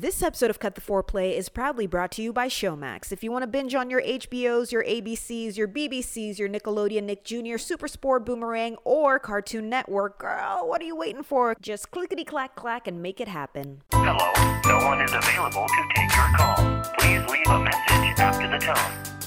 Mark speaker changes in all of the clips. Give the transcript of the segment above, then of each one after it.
Speaker 1: This episode of Cut the Foreplay is proudly brought to you by Showmax. If you want to binge on your HBOs, your ABCs, your BBCs, your Nickelodeon, Nick Jr., Super Sport, Boomerang, or Cartoon Network, girl, what are you waiting for? Just clickety clack clack and make it happen.
Speaker 2: Hello, no one is available to take your call. Please leave a message after the tone.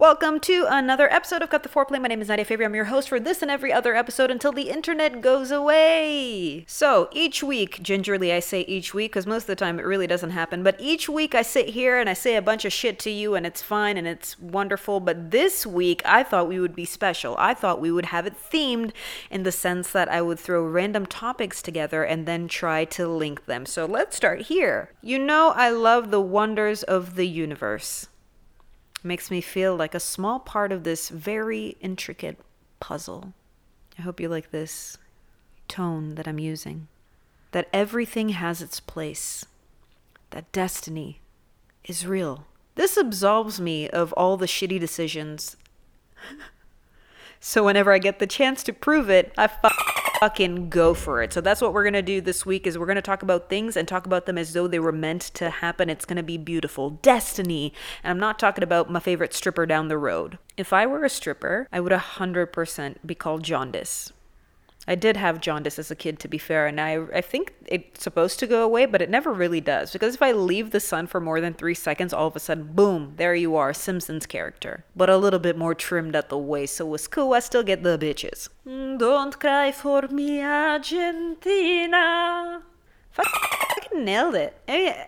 Speaker 1: Welcome to another episode of Cut the Foreplay. My name is Nadia Fabre. I'm your host for this and every other episode until the internet goes away. So each week, gingerly I say each week because most of the time it really doesn't happen, but each week I sit here and I say a bunch of shit to you and it's fine and it's wonderful. But this week I thought we would be special. I thought we would have it themed in the sense that I would throw random topics together and then try to link them. So let's start here. You know, I love the wonders of the universe makes me feel like a small part of this very intricate puzzle. I hope you like this tone that I'm using. That everything has its place. That destiny is real. This absolves me of all the shitty decisions. so whenever I get the chance to prove it, I fu- fucking go for it. So that's what we're going to do this week is we're going to talk about things and talk about them as though they were meant to happen. It's going to be beautiful. Destiny. And I'm not talking about my favorite stripper down the road. If I were a stripper, I would 100% be called Jaundice. I did have jaundice as a kid, to be fair, and I, I think it's supposed to go away, but it never really does. Because if I leave the sun for more than three seconds, all of a sudden, boom, there you are, Simpsons character. But a little bit more trimmed at the waist, so it's cool, I still get the bitches. Mm, Don't cry for me, Argentina. Fuck, Fucking nailed it.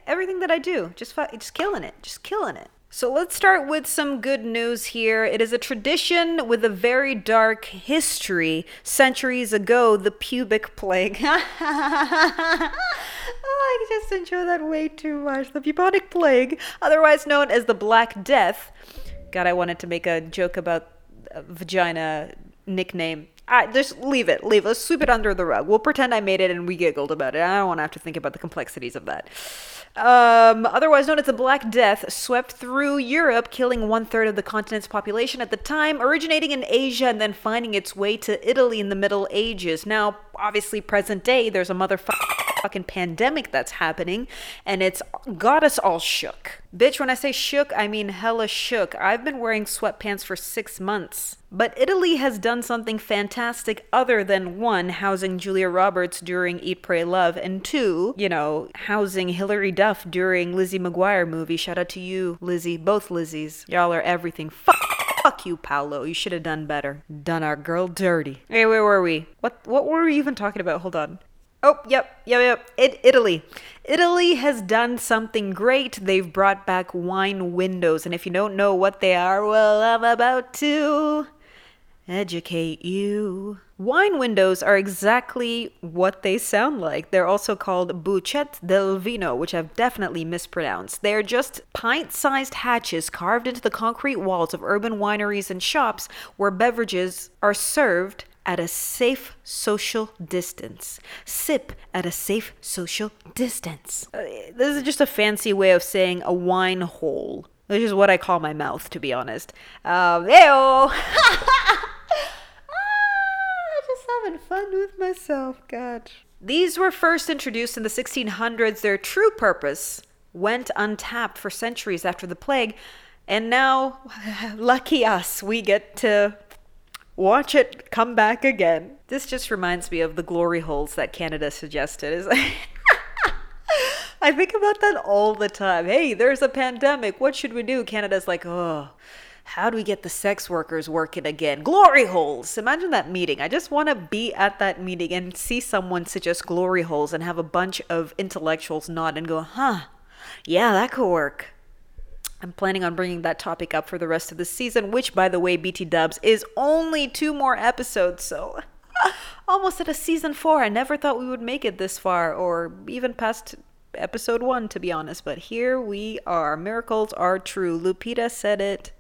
Speaker 1: Everything that I do, just, just killing it, just killing it. So let's start with some good news here. It is a tradition with a very dark history. Centuries ago, the pubic plague. oh, I just enjoy that way too much. The bubonic plague, otherwise known as the Black Death. God, I wanted to make a joke about a vagina nickname. I just leave it, leave it. Let's sweep it under the rug. We'll pretend I made it and we giggled about it. I don't want to have to think about the complexities of that. Um, otherwise known as the Black Death, swept through Europe, killing one third of the continent's population at the time, originating in Asia and then finding its way to Italy in the Middle Ages. Now, obviously, present day, there's a motherfucking pandemic that's happening, and it's got us all shook. Bitch, when I say shook, I mean hella shook. I've been wearing sweatpants for six months. But Italy has done something fantastic other than one, housing Julia Roberts during Eat, Pray, Love, and two, you know, housing Hilary Duff during Lizzie McGuire movie. Shout out to you, Lizzie, both Lizzies. Y'all are everything. Fuck. Fuck you, Paolo. You should have done better. Done our girl dirty. Hey, where were we? What what were we even talking about? Hold on. Oh, yep, yep, yep. It, Italy. Italy has done something great. They've brought back wine windows. And if you don't know what they are, well, I'm about to educate you. Wine windows are exactly what they sound like. They're also called Bucette del Vino, which I've definitely mispronounced. They're just pint sized hatches carved into the concrete walls of urban wineries and shops where beverages are served at a safe social distance. Sip at a safe social distance. Uh, this is just a fancy way of saying a wine hole, which is what I call my mouth, to be honest. Um, ew. Ah, just having fun with myself, God. These were first introduced in the 1600s. Their true purpose went untapped for centuries after the plague, and now, lucky us, we get to watch it come back again. This just reminds me of the glory holes that Canada suggested. Is I think about that all the time. Hey, there's a pandemic. What should we do? Canada's like, oh, how do we get the sex workers working again? Glory holes. Imagine that meeting. I just want to be at that meeting and see someone suggest glory holes and have a bunch of intellectuals nod and go, huh, yeah, that could work. I'm planning on bringing that topic up for the rest of the season, which, by the way, BT Dubs is only two more episodes, so almost at a season four. I never thought we would make it this far, or even past episode one, to be honest. But here we are. Miracles are true. Lupita said it.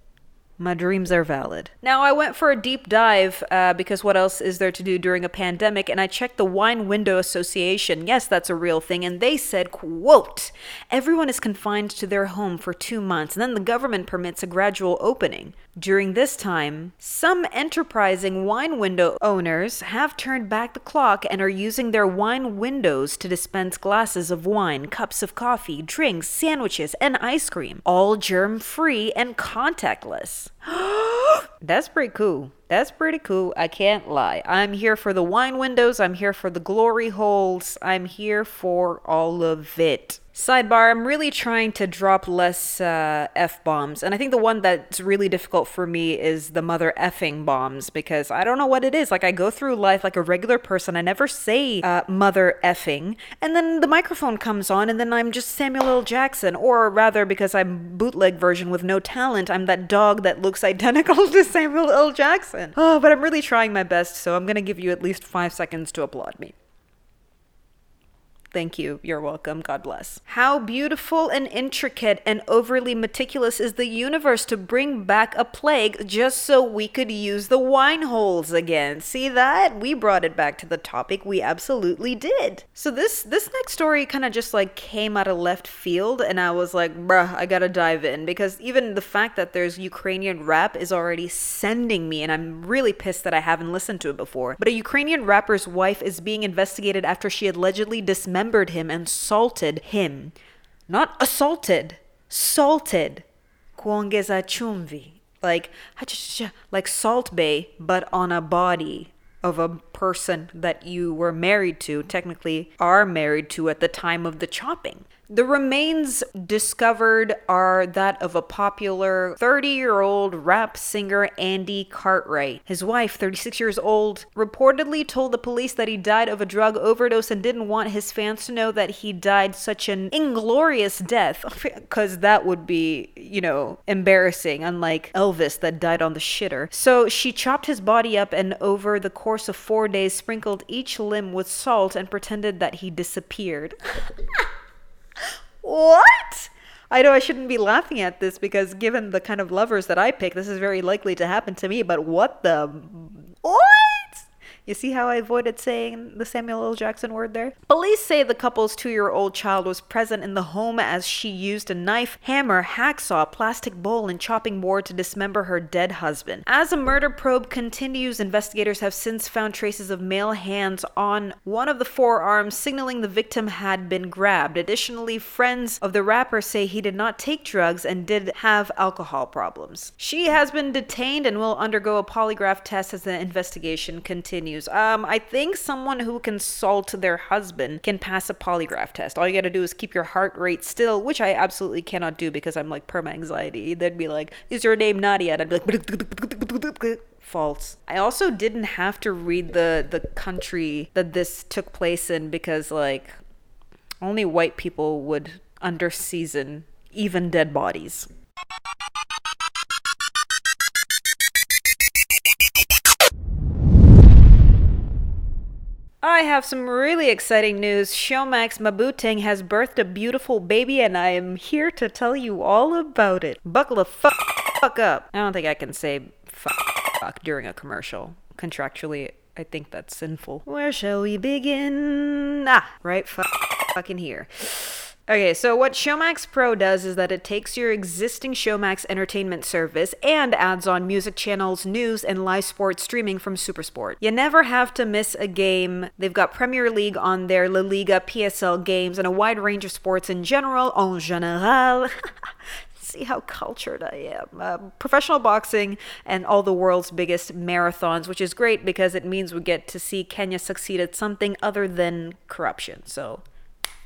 Speaker 1: My dreams are valid. Now, I went for a deep dive uh, because what else is there to do during a pandemic? And I checked the Wine Window Association. Yes, that's a real thing. And they said, quote, everyone is confined to their home for two months, and then the government permits a gradual opening. During this time, some enterprising wine window owners have turned back the clock and are using their wine windows to dispense glasses of wine, cups of coffee, drinks, sandwiches, and ice cream, all germ free and contactless. That's pretty cool. That's pretty cool. I can't lie. I'm here for the wine windows. I'm here for the glory holes. I'm here for all of it. Sidebar, I'm really trying to drop less uh, F bombs. And I think the one that's really difficult for me is the mother effing bombs because I don't know what it is. Like, I go through life like a regular person. I never say uh, mother effing. And then the microphone comes on, and then I'm just Samuel L. Jackson. Or rather, because I'm bootleg version with no talent, I'm that dog that looks identical to Samuel L. Jackson. Oh, but I'm really trying my best, so I'm going to give you at least five seconds to applaud me. Thank you. You're welcome. God bless. How beautiful and intricate and overly meticulous is the universe to bring back a plague just so we could use the wine holes again. See that? We brought it back to the topic. We absolutely did. So this this next story kind of just like came out of left field and I was like, bruh, I gotta dive in because even the fact that there's Ukrainian rap is already sending me and I'm really pissed that I haven't listened to it before. But a Ukrainian rapper's wife is being investigated after she allegedly dismembered him and salted him. Not assaulted, salted. Kuongeza chumvi. Like, like Salt Bae, but on a body of a person that you were married to, technically are married to at the time of the chopping. The remains discovered are that of a popular 30 year old rap singer Andy Cartwright. His wife, 36 years old, reportedly told the police that he died of a drug overdose and didn't want his fans to know that he died such an inglorious death, because that would be, you know, embarrassing, unlike Elvis that died on the shitter. So she chopped his body up and over the course of four days sprinkled each limb with salt and pretended that he disappeared. What? I know I shouldn't be laughing at this because given the kind of lovers that I pick, this is very likely to happen to me, but what the. What? You see how I avoided saying the Samuel L. Jackson word there? Police say the couple's two year old child was present in the home as she used a knife, hammer, hacksaw, plastic bowl, and chopping board to dismember her dead husband. As a murder probe continues, investigators have since found traces of male hands on one of the forearms, signaling the victim had been grabbed. Additionally, friends of the rapper say he did not take drugs and did have alcohol problems. She has been detained and will undergo a polygraph test as the investigation continues. Um, I think someone who can salt their husband can pass a polygraph test. All you gotta do is keep your heart rate still, which I absolutely cannot do because I'm like perma anxiety. They'd be like, "Is your name Nadia?" And I'd be like, false. I also didn't have to read the the country that this took place in because like only white people would underseason even dead bodies. I have some really exciting news. Showmax Mabuteng has birthed a beautiful baby, and I am here to tell you all about it. Buckle the fuck up. I don't think I can say fuck during a commercial. Contractually, I think that's sinful. Where shall we begin? Ah, right fucking here. Okay, so what Showmax Pro does is that it takes your existing Showmax entertainment service and adds on music channels, news, and live sports streaming from Supersport. You never have to miss a game. They've got Premier League on there, La Liga, PSL games, and a wide range of sports in general, en general. see how cultured I am. Uh, professional boxing and all the world's biggest marathons, which is great because it means we get to see Kenya succeed at something other than corruption. So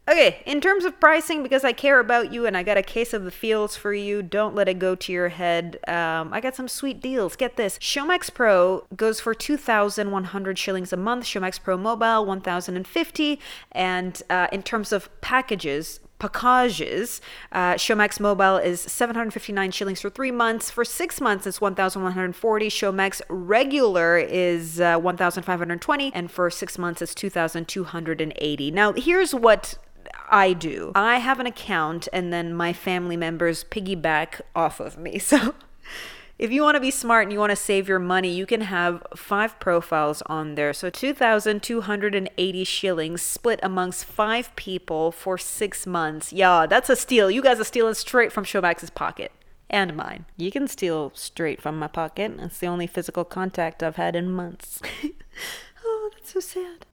Speaker 1: Okay, in terms of pricing, because I care about you and I got a case of the feels for you, don't let it go to your head. Um, I got some sweet deals. Get this Showmax Pro goes for 2,100 shillings a month, Showmax Pro Mobile 1,050. And uh, in terms of packages, packages. Uh, Showmax Mobile is 759 shillings for three months. For six months, it's 1,140. Showmax Regular is uh, 1,520. And for six months, it's 2,280. Now, here's what I do. I have an account and then my family members piggyback off of me. So if you want to be smart and you want to save your money, you can have five profiles on there. So 2,280 shillings split amongst five people for six months. Yeah, that's a steal. You guys are stealing straight from Showmax's pocket. and mine. You can steal straight from my pocket. It's the only physical contact I've had in months. oh, that's so sad.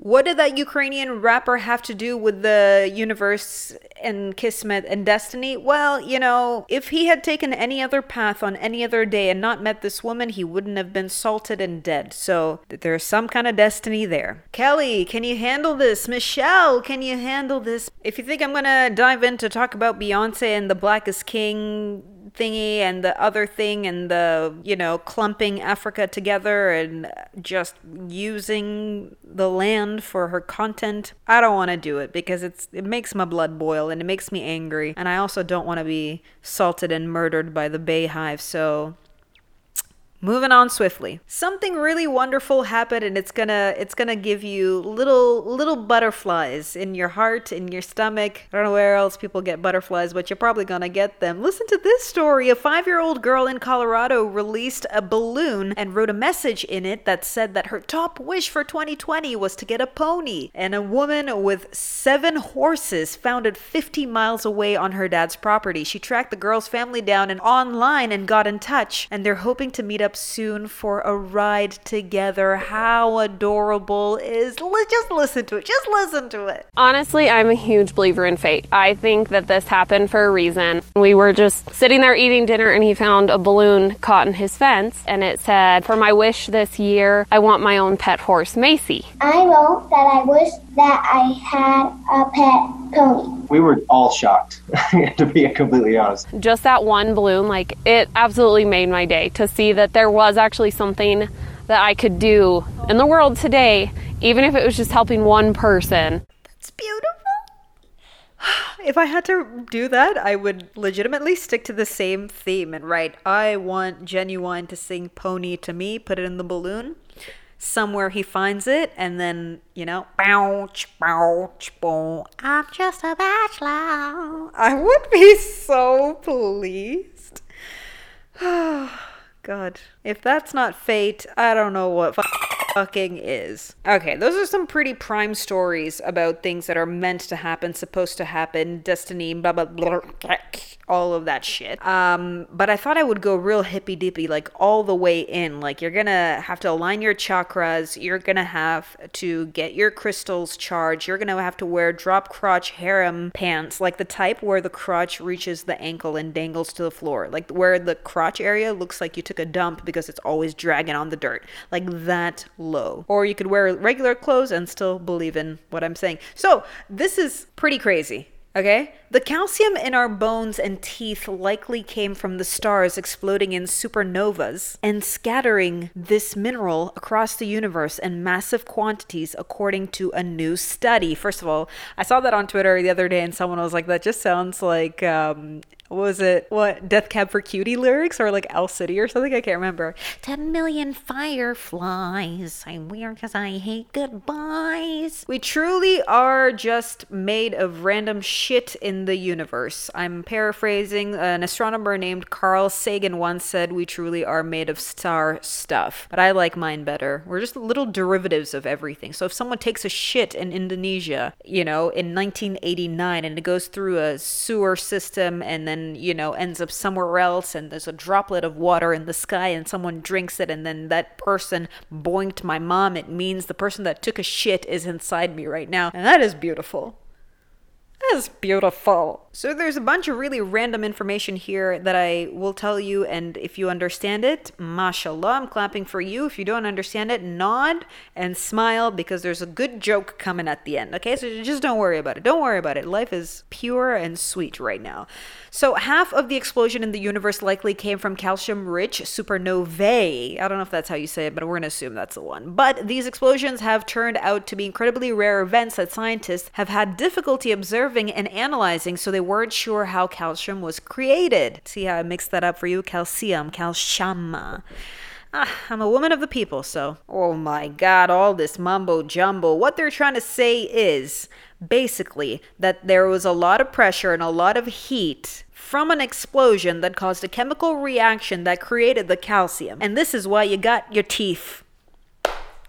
Speaker 1: What did that Ukrainian rapper have to do with the universe and Kismet and destiny? Well, you know, if he had taken any other path on any other day and not met this woman, he wouldn't have been salted and dead. So there's some kind of destiny there. Kelly, can you handle this? Michelle, can you handle this? If you think I'm gonna dive in to talk about Beyonce and the Black Is King thingy and the other thing and the, you know, clumping Africa together and just using the land for her content. I don't want to do it because it's it makes my blood boil and it makes me angry. And I also don't want to be salted and murdered by the BeyHive. So Moving on swiftly. Something really wonderful happened and it's to it's to give you little little butterflies in your heart, in your stomach. I don't know where else people get butterflies, but you're probably to get them. Listen to this story. A 5-year-old girl in Colorado released a balloon and wrote a message in it that said that her top wish for 2020 was to get a pony. And a woman with 7 horses found it 50 miles away on her dad's property. She tracked the girl's family down and online and got in touch and they're hoping to meet up soon for a ride together. How adorable is just listen to it. Just listen to it.
Speaker 3: Honestly, I'm a huge believer in fate. I think that this happened for a reason. We were just sitting there eating dinner and he found a balloon caught in his fence and it said, "For my wish this year, I want my own pet horse, Macy."
Speaker 4: I wrote that I wish that I had a pet pony.
Speaker 5: We were all shocked, to be completely honest.
Speaker 3: Just that one balloon, like it absolutely made my day to see that there was actually something that I could do in the world today, even if it was just helping one person.
Speaker 1: That's beautiful. If I had to do that, I would legitimately stick to the same theme and write, I want Ginuwine to sing Pony to me, put it in the balloon. Somewhere he finds it, and then, you know, bounce, bounce, boom. I'm just a bachelor. I would be so pleased. God. If that's not fate, I don't know what fucking is. Okay, those are some pretty prime stories about things that are meant to happen, supposed to happen, destiny, blah blah blah, all of that shit. Um, but I thought I would go real hippy dippy, like all the way in. Like you're gonna have to align your chakras. You're gonna have to get your crystals charged. You're gonna have to wear drop crotch harem pants, like the type where the crotch reaches the ankle and dangles to the floor, like where the crotch area looks like you took a dump because it's always dragging on the dirt, like that low. Or you could wear regular clothes and still believe in what I'm saying. So this is pretty crazy. Okay? The calcium in our bones and teeth likely came from the stars exploding in supernovas and scattering this mineral across the universe in massive quantities, according to a new study. First of all, I saw that on Twitter the other day, and someone was like, that just sounds like. Um, was it? What Death Cab for Cutie lyrics or like Owl City or something? I can't remember. Ten million fireflies. I'm weird because I hate goodbyes. We truly are just made of random shit in the universe. I'm paraphrasing. An astronomer named Carl Sagan once said, We truly are made of star stuff. But I like mine better. We're just little derivatives of everything. So if someone takes a shit in Indonesia, you know, in 1989 and it goes through a sewer system and then you know ends up somewhere else and there's a droplet of water in the sky and someone drinks it and then that person boinked my mom. It means the person that took a shit is inside me right now. And that is beautiful that's beautiful. So there's a bunch of really random information here that I will tell you, and if you understand it, mashallah, I'm clapping for you. If you don't understand it, nod and smile because there's a good joke coming at the end. Okay, so just don't worry about it. Don't worry about it. Life is pure and sweet right now. So half of the explosion in the universe likely came from calcium-rich supernovae. I don't know if that's how you say it, but we're gonna assume that's the one. But these explosions have turned out to be incredibly rare events that scientists have had difficulty observing and analyzing, so they weren't sure how calcium was created. See how I mixed that up for you? Calcium, calcium. Ah, I'm a woman of the people, so. Oh my god, all this mumbo jumbo. What they're trying to say is basically that there was a lot of pressure and a lot of heat from an explosion that caused a chemical reaction that created the calcium. And this is why you got your teeth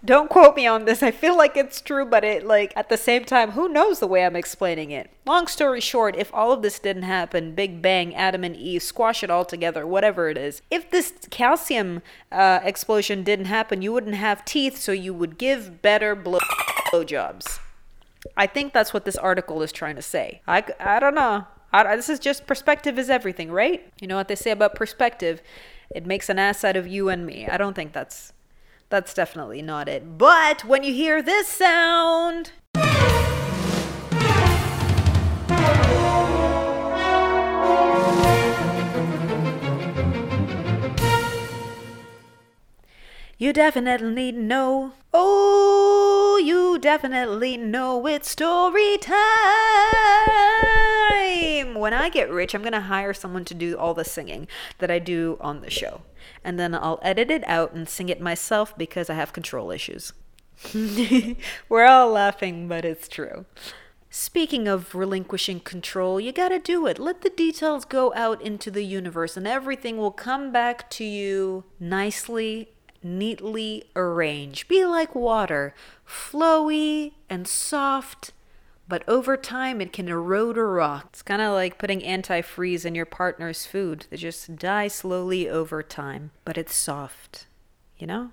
Speaker 1: Don't quote me on this. I feel like it's true, but it like at the same time, who knows the way I'm explaining it? Long story short, if all of this didn't happen, Big Bang, Adam and Eve, squash it all together, whatever it is. If this calcium uh, explosion didn't happen, you wouldn't have teeth, so you would give better blow blowjobs. I think that's what this article is trying to say. I, I don't know. I, this is just perspective is everything, right? You know what they say about perspective? It makes an ass out of you and me. I don't think that's that's definitely not it. But when you hear this sound, you definitely know. Oh, you definitely know it's story time. When I get rich, I'm going to hire someone to do all the singing that I do on the show and then I'll edit it out and sing it myself because I have control issues. We're all laughing, but it's true. Speaking of relinquishing control, you gotta do it. Let the details go out into the universe, and everything will come back to you nicely, neatly arranged. Be like water, flowy and soft but over time it can erode a rock. It's kind of like putting antifreeze in your partner's food. They just die slowly over time, but it's soft. You know?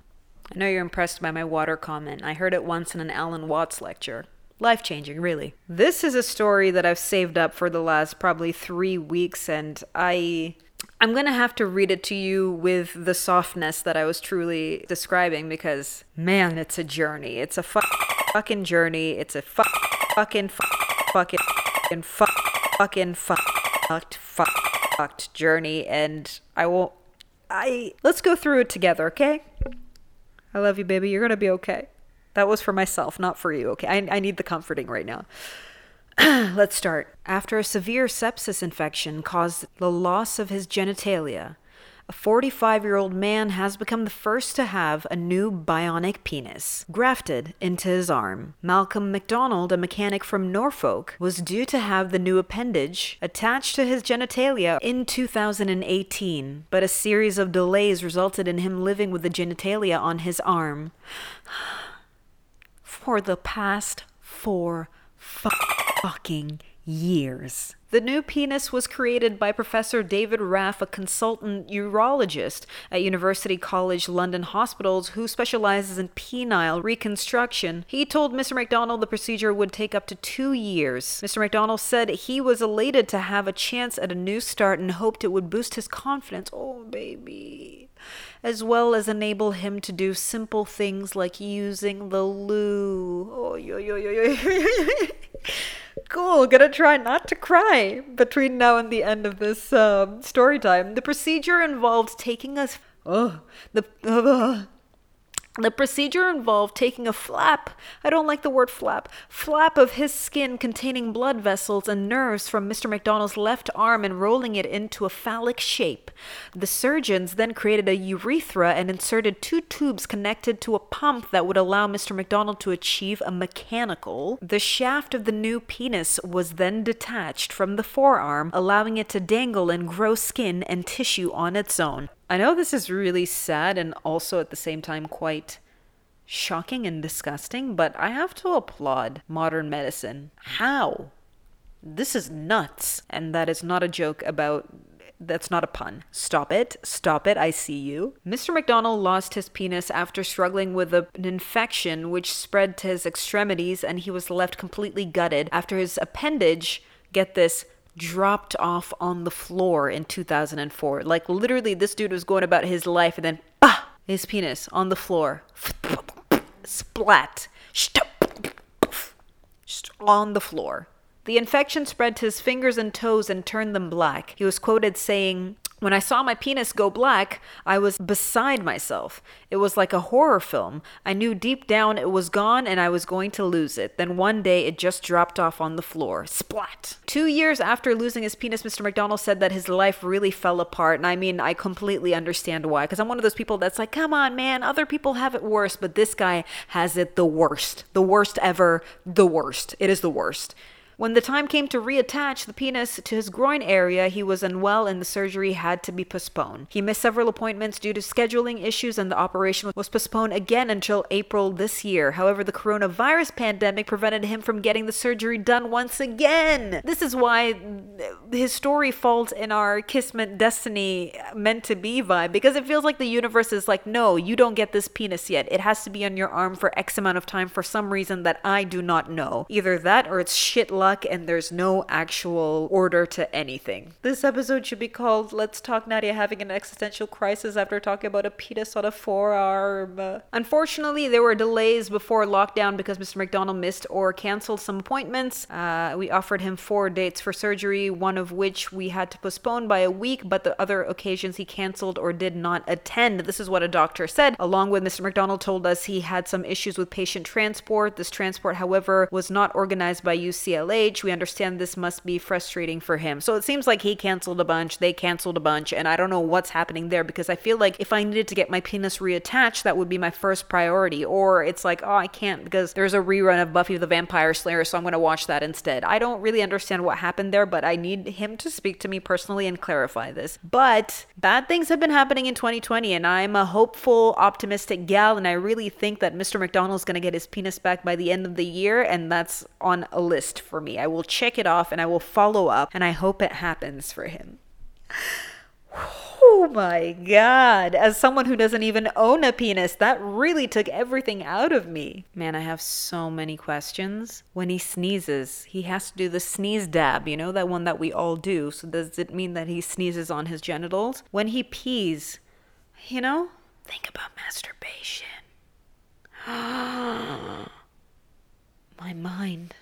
Speaker 1: I know you're impressed by my water comment. I heard it once in an Alan Watts lecture. Life changing, really. This is a story that I've saved up for the last probably three weeks, and I. I'm gonna have to read it to you with the softness that I was truly describing because, man, it's a journey. It's a fu- fucking journey. It's a fu- fucking fucking fucking fucking fucked fucked journey and I won't I let's go through it together, okay? I love you, baby. You're gonna be okay. That was for myself, not for you, okay? I, I need the comforting right now. let's start. After a severe sepsis infection caused the loss of his genitalia, a 45 year old man has become the first to have a new bionic penis grafted into his arm. Malcolm McDonald, a mechanic from Norfolk, was due to have the new appendage attached to his genitalia in 2018, but a series of delays resulted in him living with the genitalia on his arm for the past four fucking years. The new penis was created by Professor David Ralph, a consultant urologist at University College London Hospitals who specializes in penile reconstruction. He told Mr. McDonald the procedure would take up to two years. Mr. McDonald said he was elated to have a chance at a new start and hoped it would boost his confidence. Oh, baby as well as enable him to do simple things like using the loo. Oh, yo, yo, yo, yo. cool. Gonna try not to cry between now and the end of this um, story time. The procedure involved taking us. Oh, the. Uh, the procedure involved taking a flap, I don't like the word flap, flap of his skin containing blood vessels and nerves from Mr. McDonald's left arm and rolling it into a phallic shape. The surgeons then created a urethra and inserted two tubes connected to a pump that would allow Mr. McDonald to achieve a mechanical. The shaft of the new penis was then detached from the forearm, allowing it to dangle and grow skin and tissue on its own. I know this is really sad and also at the same time quite shocking and disgusting, but I have to applaud modern medicine. How? This is nuts. And that is not a joke about. That's not a pun. Stop it. Stop it. I see you. Mr. McDonald lost his penis after struggling with a, an infection which spread to his extremities, and he was left completely gutted after his appendage, get this, dropped off on the floor in 2004. Like literally, this dude was going about his life, and then bah, his penis on the floor, splat, on the floor. The infection spread to his fingers and toes and turned them black. He was quoted saying, when I saw my penis go black, I was beside myself. It was like a horror film. I knew deep down it was gone and I was going to lose it. Then one day it just dropped off on the floor. Splat! Two years after losing his penis, Mr. McDonald said that his life really fell apart. And I mean, I completely understand why. Because I'm one of those people that's like, come on, man, other people have it worse, but this guy has it the worst. The worst ever. The worst. It is the worst. When the time came to reattach the penis to his groin area, he was unwell and the surgery had to be postponed. He missed several appointments due to scheduling issues and the operation was postponed again until April this year. However, the coronavirus pandemic prevented him from getting the surgery done once again. This is why uh, his story falls in our Kismet Destiny meant to be vibe because it feels like the universe is like, no, you don't get this penis yet. It has to be on your arm for X amount of time for some reason that I do not know. Either that or it's shit luck and there's no actual order to anything. This episode should be called Let's Talk Nadia Having an Existential Crisis After Talking About a Penis on a Forearm. Unfortunately, there were delays before lockdown because Mr. McDonald missed or canceled some appointments. Uh, we offered him four dates for surgery, one of which we had to postpone by a week, but the other occasions he canceled or did not attend. This is what a doctor said. Along with Mr. McDonald told us he had some issues with patient transport. This transport, however, was not organized by UCLH. We understand this must be frustrating for him. So it seems like he canceled a bunch, they canceled a bunch, and I don't know what's happening there because I feel like if I needed to get my penis reattached, that would be my first priority. Or it's like, oh, I can't because there's a rerun of Buffy the Vampire Slayer, so I'm going to watch that instead. I don't really understand what happened there, but I need him to speak to me personally and clarify this. But bad things have been happening in 2020, and I'm a hopeful, optimistic gal, and I really think that Mr. McDonald's going to get his penis back by the end of the year, and that's on a list for me me. I will check it off and I will follow up and I hope it happens for him. Oh my God. As someone who doesn't even own a penis, that really took everything out of me. Man, I have so many questions. When he sneezes, he has to do the sneeze dab, you know, that one that we all do. So, does it mean that he sneezes on his genitals? When he pees, you know, think about masturbation. my mind.